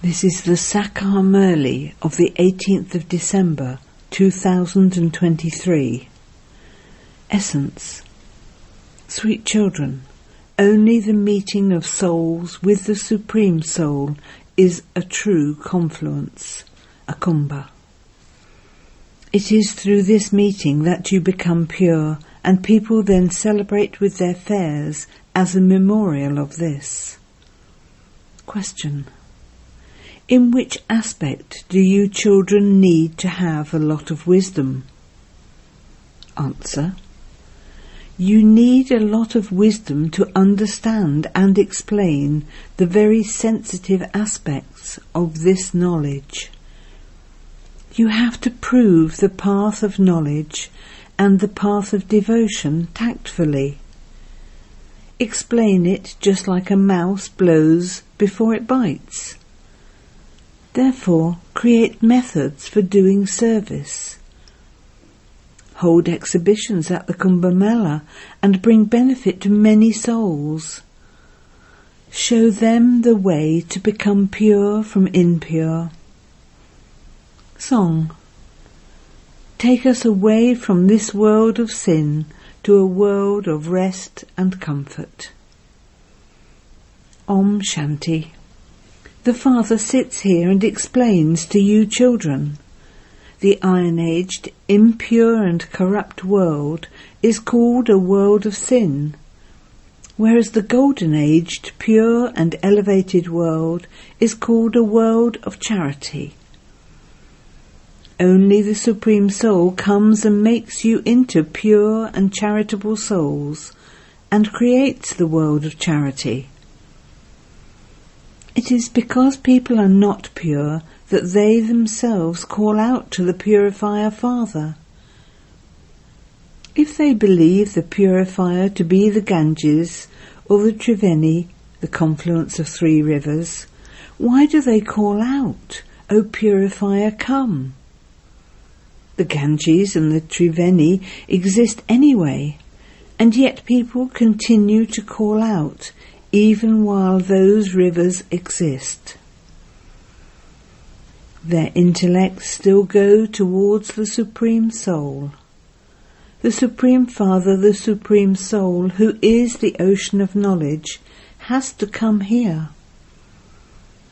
This is the Sakar Murli of the 18th of December 2023. Essence Sweet children, only the meeting of souls with the Supreme Soul is a true confluence, a kumbha. It is through this meeting that you become pure, and people then celebrate with their fairs as a memorial of this. Question. In which aspect do you children need to have a lot of wisdom? Answer. You need a lot of wisdom to understand and explain the very sensitive aspects of this knowledge. You have to prove the path of knowledge and the path of devotion tactfully. Explain it just like a mouse blows before it bites. Therefore, create methods for doing service. Hold exhibitions at the Kumbh and bring benefit to many souls. Show them the way to become pure from impure. Song Take us away from this world of sin to a world of rest and comfort. Om Shanti. The Father sits here and explains to you children. The iron-aged, impure and corrupt world is called a world of sin, whereas the golden-aged, pure and elevated world is called a world of charity. Only the Supreme Soul comes and makes you into pure and charitable souls and creates the world of charity. It is because people are not pure that they themselves call out to the Purifier Father. If they believe the Purifier to be the Ganges or the Triveni, the confluence of three rivers, why do they call out, O Purifier, come? The Ganges and the Triveni exist anyway, and yet people continue to call out even while those rivers exist. Their intellects still go towards the Supreme Soul. The Supreme Father, the Supreme Soul, who is the ocean of knowledge, has to come here.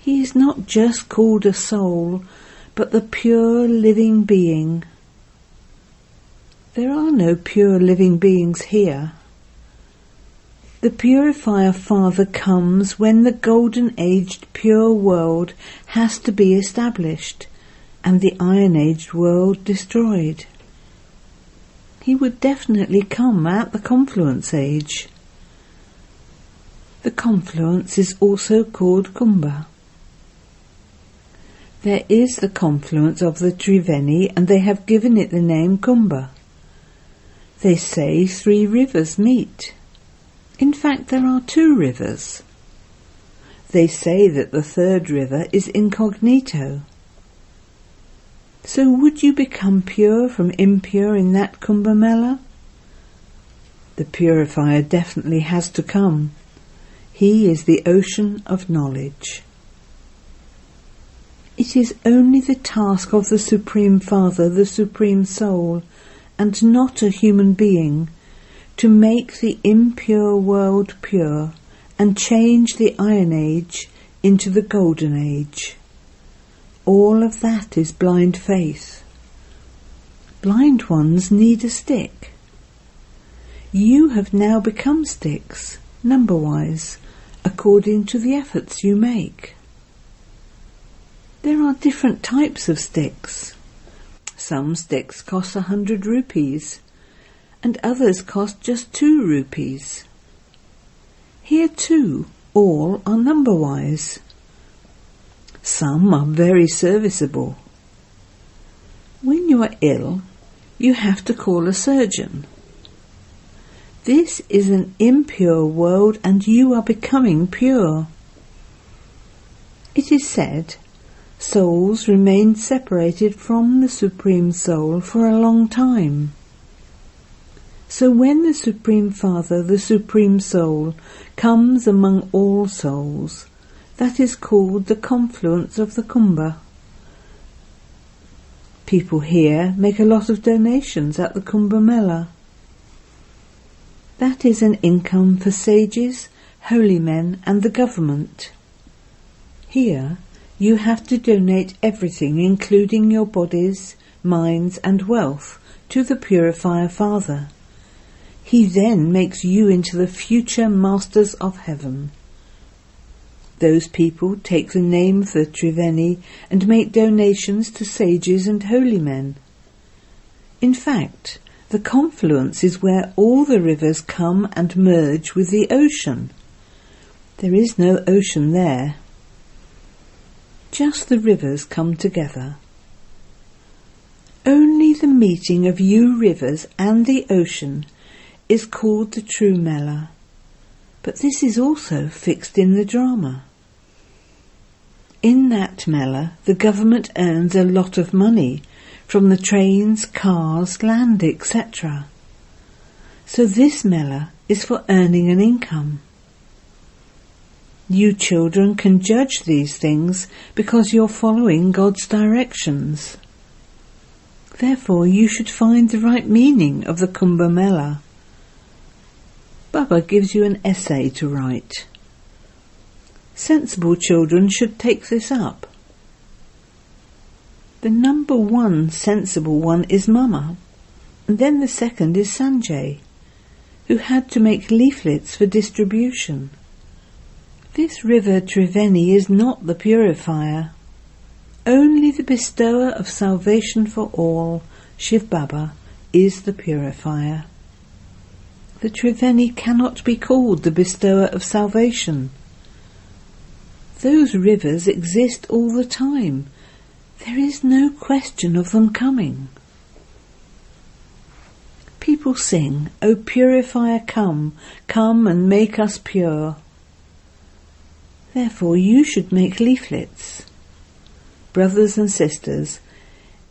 He is not just called a soul, but the pure living being. There are no pure living beings here. The Purifier Father comes when the golden aged pure world has to be established and the iron aged world destroyed. He would definitely come at the confluence age. The confluence is also called Kumbha. There is the confluence of the Triveni and they have given it the name Kumbha. They say three rivers meet. In fact, there are two rivers. They say that the third river is incognito. So would you become pure from impure in that Kumbh? The purifier definitely has to come. He is the ocean of knowledge. It is only the task of the Supreme Father, the Supreme Soul, and not a human being, to make the impure world pure and change the Iron Age into the Golden Age. All of that is blind faith. Blind ones need a stick. You have now become sticks, number-wise, according to the efforts you make. There are different types of sticks. Some sticks cost a hundred rupees, and others cost just two rupees. Here too, all are number-wise. Some are very serviceable. When you are ill, you have to call a surgeon. This is an impure world and you are becoming pure. It is said souls remain separated from the Supreme Soul for a long time. So when the Supreme Father, the Supreme Soul, comes among all souls, that is called the confluence of the Kumbh. People here make a lot of donations at the Kumbh Mela. That is an income for sages, holy men and the government. Here, you have to donate everything, including your bodies, minds and wealth, to the Purifier Father. He then makes you into the future masters of heaven. Those people take the name of the Triveni and make donations to sages and holy men. In fact, the confluence is where all the rivers come and merge with the ocean. There is no ocean there. Just the rivers come together. Only the meeting of you rivers and the ocean is called the true Mela, but this is also fixed in the drama. In that Mela, the government earns a lot of money from the trains, cars, land, etc. So this Mela is for earning an income. You children can judge these things because you're following God's directions. Therefore you should find the right meaning of the Kumbh Mela. Baba gives you an essay to write. Sensible children should take this up. The number one sensible one is Mama, and then the second is Sanjay, who had to make leaflets for distribution. This river Triveni is not the purifier, only the bestower of salvation for all, Shiv Baba, is the purifier. The Triveni cannot be called the bestower of salvation. Those rivers exist all the time there is no question of them coming. People sing, O purifier come, come and make us pure. Therefore you should make leaflets. Brothers and sisters,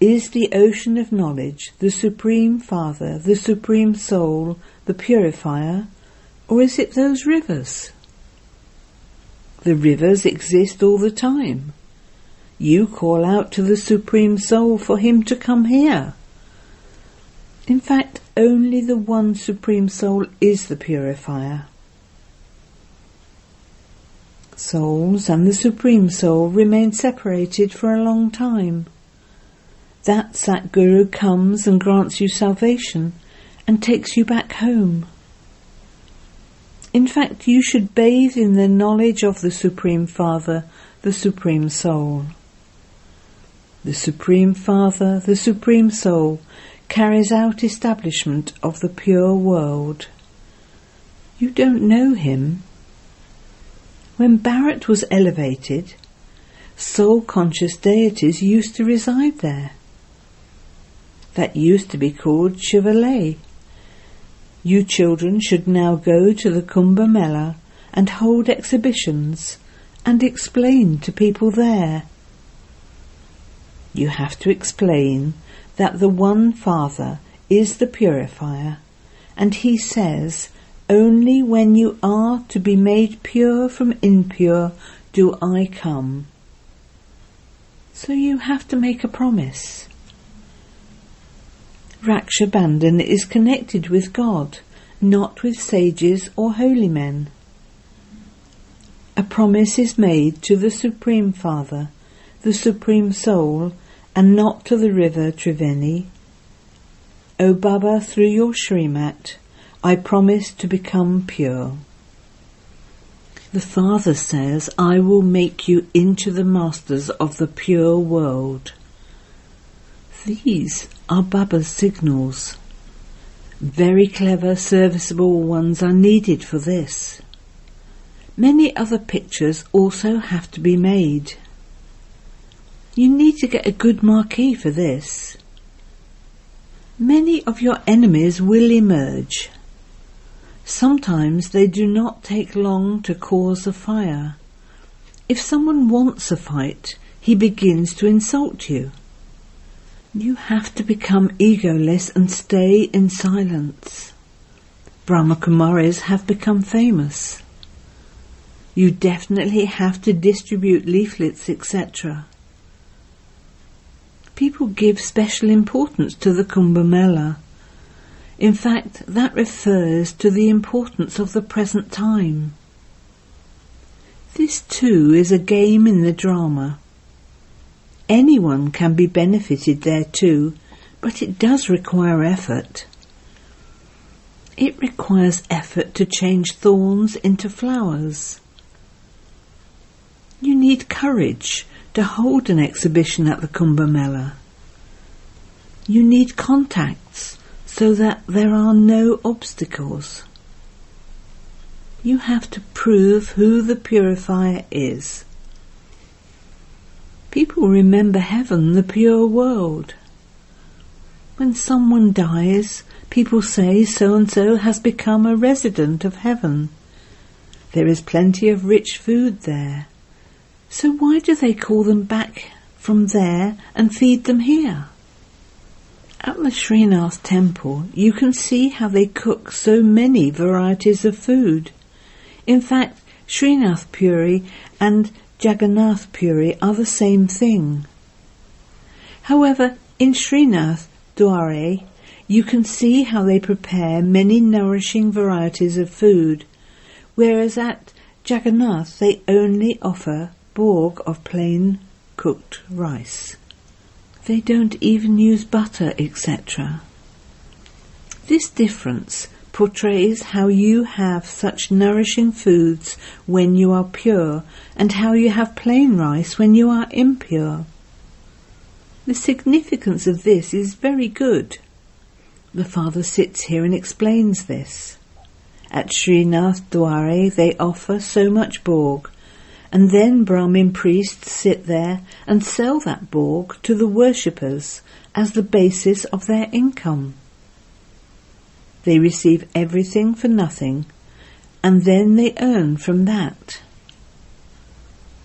is the ocean of knowledge the Supreme Father, the Supreme Soul, the purifier, or is it those rivers? The rivers exist all the time. You call out to the Supreme Soul for him to come here. In fact, only the one Supreme Soul is the purifier. Souls and the Supreme Soul remain separated for a long time. That Satguru comes and grants you salvation and takes you back home. In fact, you should bathe in the knowledge of the Supreme Father, the Supreme Soul. The Supreme Father, the Supreme Soul, carries out establishment of the pure world. You don't know him. When Bharat was elevated, soul-conscious deities used to reside there. That used to be called Shivalay. You children should now go to the Kumbh Mela and hold exhibitions and explain to people there you have to explain that the one Father is the purifier, and he says, only when you are to be made pure from impure do I come. So you have to make a promise. Raksha Bandhan is connected with God, not with sages or holy men. A promise is made to the Supreme Father, the Supreme Soul, and not to the river Triveni. O Baba, through your Srimat, I promise to become pure. The Father says, I will make you into the masters of the pure world. These are Baba's signals. Very clever, serviceable ones are needed for this. Many other pictures also have to be made. You need to get a good marquee for this. Many of your enemies will emerge. Sometimes they do not take long to cause a fire. If someone wants a fight, he begins to insult you. You have to become egoless and stay in silence. Brahmakumaris have become famous. You definitely have to distribute leaflets, etc. People give special importance to the Kumbh Mela. In fact, that refers to the importance of the present time. This too is a game in the drama. Anyone can be benefited there too, but it does require effort. It requires effort to change thorns into flowers. You need courage to hold an exhibition at the Kumbh. You need contacts so that there are no obstacles. You have to prove who the purifier is. People remember heaven, the pure world. When someone dies, people say so and so has become a resident of heaven. There is plenty of rich food there. So why do they call them back from there and feed them here? At the Srinath temple, you can see how they cook so many varieties of food. In fact, Srinath Puri and Jagannath Puri are the same thing. However, in Srinath Dware, you can see how they prepare many nourishing varieties of food, whereas at Jagannath they only offer bhog of plain cooked rice. They don't even use butter, etc. This difference portrays how you have such nourishing foods when you are pure and how you have plain rice when you are impure. The significance of this is very good. The father sits here and explains this. At Srinath Dware they offer so much bhog, and then Brahmin priests sit there and sell that bhog to the worshippers as the basis of their income. They receive everything for nothing, and then they earn from that.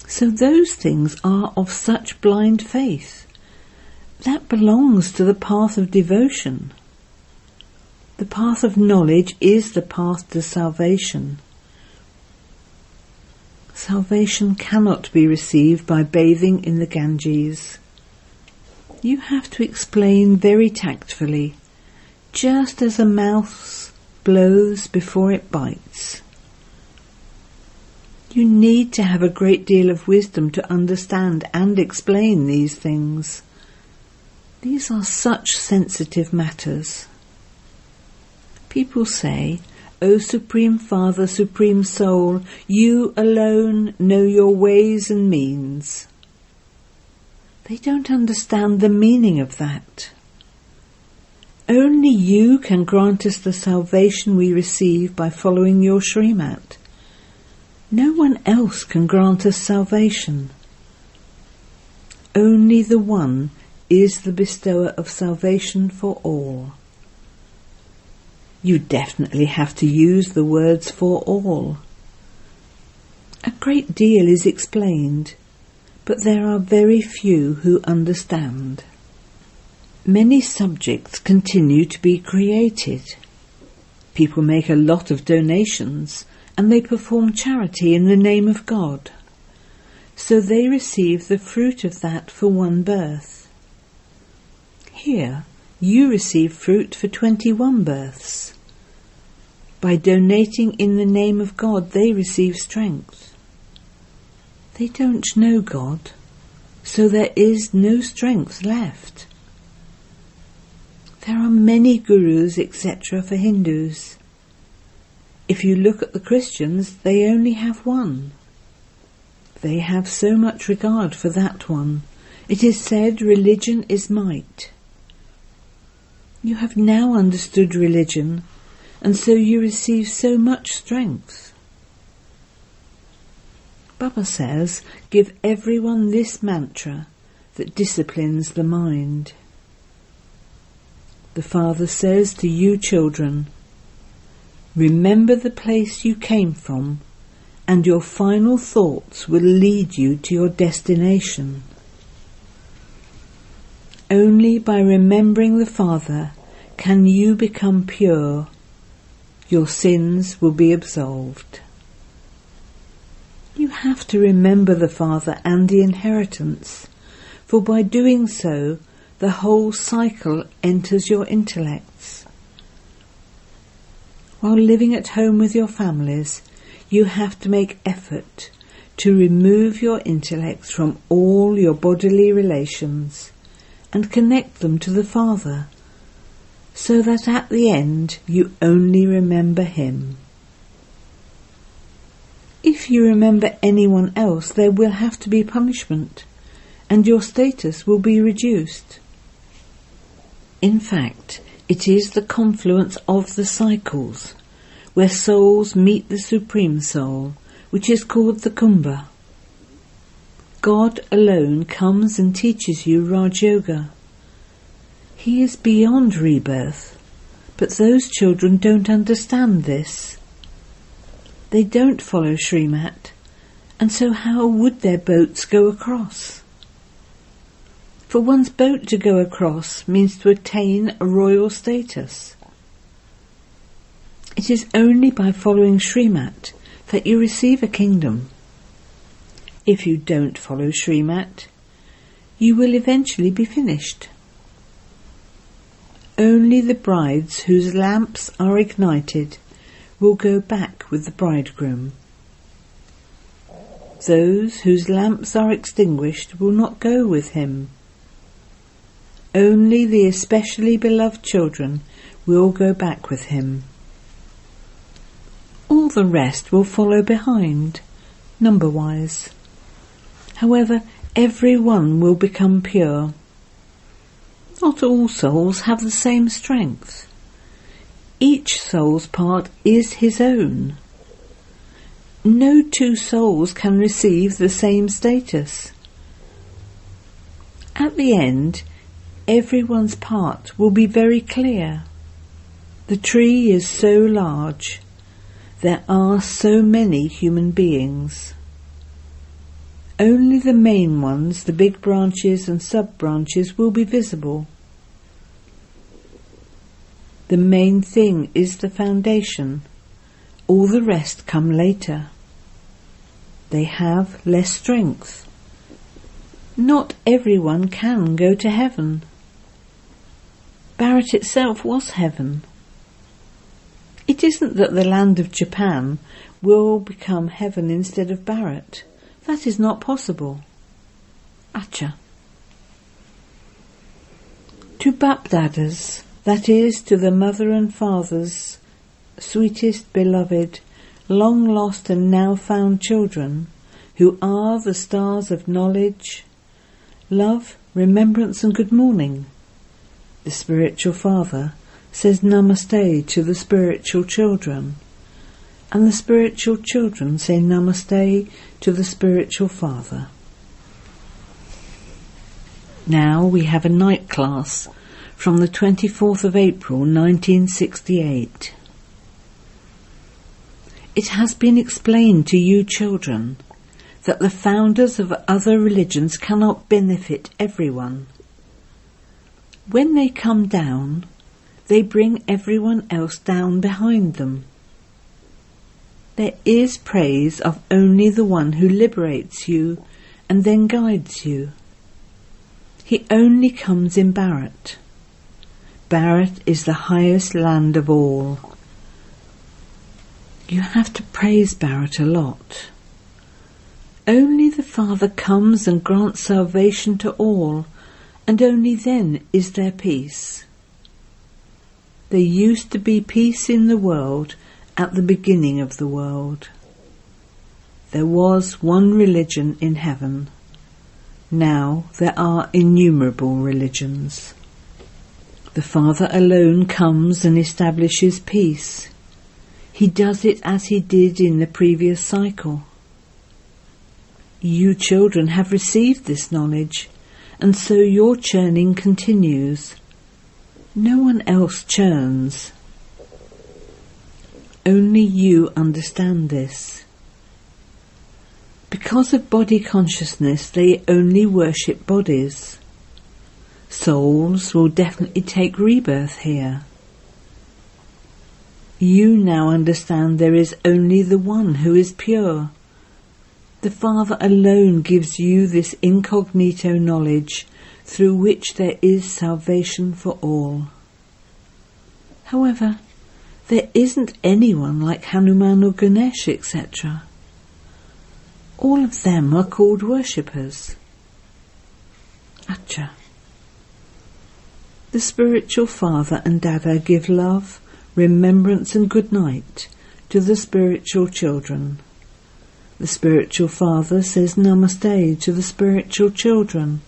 So those things are of such blind faith. That belongs to the path of devotion. The path of knowledge is the path to salvation. Salvation cannot be received by bathing in the Ganges. You have to explain very tactfully, just as a mouse blows before it bites. You need to have a great deal of wisdom to understand and explain these things. These are such sensitive matters. People say, O Supreme Father, Supreme Soul, you alone know your ways and means. They don't understand the meaning of that. Only you can grant us the salvation we receive by following your Srimat. No one else can grant us salvation. Only the One is the bestower of salvation for all you definitely have to use the words for all. A great deal is explained, but there are very few who understand. Many subjects continue to be created. People make a lot of donations and they perform charity in the name of God. So they receive the fruit of that for one birth. Here, you receive fruit for 21 births. By donating in the name of God, they receive strength. They don't know God, so there is no strength left. There are many gurus, etc., for Hindus. If you look at the Christians, they only have one. They have so much regard for that one. It is said religion is might. You have now understood religion and so you receive so much strength. Baba says, give everyone this mantra that disciplines the mind. The Father says to you children, remember the place you came from and your final thoughts will lead you to your destination. Only by remembering the Father can you become pure your sins will be absolved. You have to remember the Father and the inheritance, for by doing so, the whole cycle enters your intellects. While living at home with your families, you have to make effort to remove your intellects from all your bodily relations and connect them to the Father, so that at the end you only remember Him. If you remember anyone else, there will have to be punishment, and your status will be reduced. In fact, it is the confluence of the cycles, where souls meet the Supreme Soul, which is called the Kumbha. God alone comes and teaches you Raj Yoga. He is beyond rebirth, but those children don't understand this. They don't follow Srimat, and so how would their boats go across? For one's boat to go across means to attain a royal status. It is only by following Srimat that you receive a kingdom. If you don't follow Srimat, you will eventually be finished. Only the brides whose lamps are ignited will go back with the bridegroom. Those whose lamps are extinguished will not go with him. Only the especially beloved children will go back with him. All the rest will follow behind, number-wise. However, every one will become pure. Not all souls have the same strength. Each soul's part is his own. No two souls can receive the same status. At the end, everyone's part will be very clear. The tree is so large there are so many human beings. Only the main ones, the big branches and sub-branches, will be visible. The main thing is the foundation. All the rest come later. They have less strength. Not everyone can go to heaven. Bharat itself was heaven. It isn't that the land of Japan will become heaven instead of Bharat. That is not possible. Acha. To Bapdadas, that is, to the mother and fathers, sweetest beloved, long lost and now found children, who are the stars of knowledge, love, remembrance and good morning. The spiritual father says namaste to the spiritual children, and the spiritual children say namaste to the spiritual father. Now we have a night class from the 24th of April 1968. It has been explained to you children that the founders of other religions cannot benefit everyone. When they come down, they bring everyone else down behind them. There is praise of only the one who liberates you and then guides you. He only comes in Bharat. Bharat is the highest land of all. You have to praise Bharat a lot. Only the Father comes and grants salvation to all, and only then is there peace. There used to be peace in the world at the beginning of the world. There was one religion in heaven. Now there are innumerable religions. The Father alone comes and establishes peace. He does it as he did in the previous cycle. You children have received this knowledge, and so your churning continues. No one else churns. Only you understand this. Because of body consciousness, they only worship bodies. Souls will definitely take rebirth here. You now understand there is only the one who is pure. The Father alone gives you this incognito knowledge through which there is salvation for all. However, there isn't anyone like Hanuman or Ganesh, etc. All of them are called worshippers. Acha. The spiritual father and dada give love, remembrance and good night to the spiritual children. The spiritual father says namaste to the spiritual children,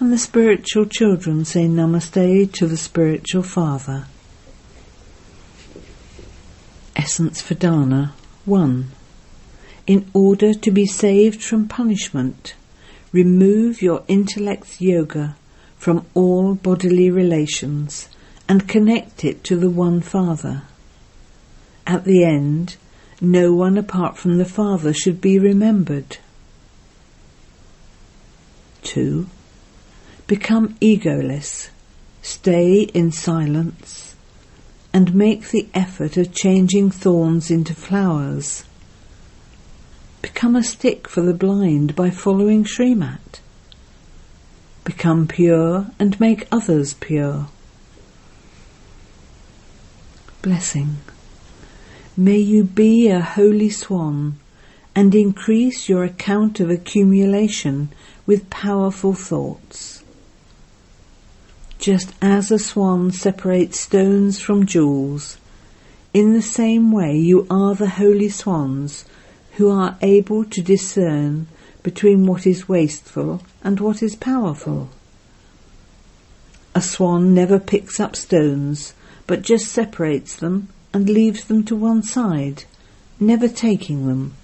and the spiritual children say namaste to the spiritual father. Essence for Dharna 1. In order to be saved from punishment, remove your intellect's yoga from all bodily relations and connect it to the one Father. At the end, no one apart from the Father should be remembered. 2. Become egoless, stay in silence, and make the effort of changing thorns into flowers. Become a stick for the blind by following Srimat. Become pure and make others pure. Blessing. May you be a holy swan and increase your account of accumulation with powerful thoughts. Just as a swan separates stones from jewels, in the same way you are the holy swans who are able to discern between what is wasteful and what is powerful. A swan never picks up stones, but just separates them and leaves them to one side, never taking them.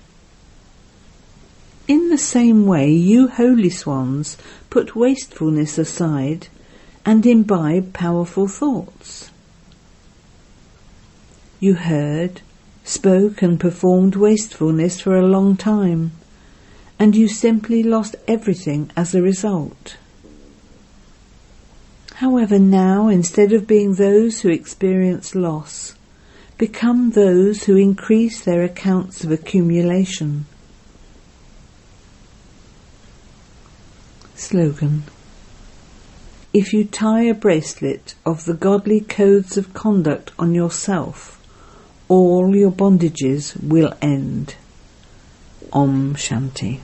In the same way, you holy swans put wastefulness aside and imbibe powerful thoughts. You heard, spoke and performed wastefulness for a long time, and you simply lost everything as a result. However, now, instead of being those who experience loss, become those who increase their accounts of accumulation. Slogan If you tie a bracelet of the godly codes of conduct on yourself, all your bondages will end. Om Shanti.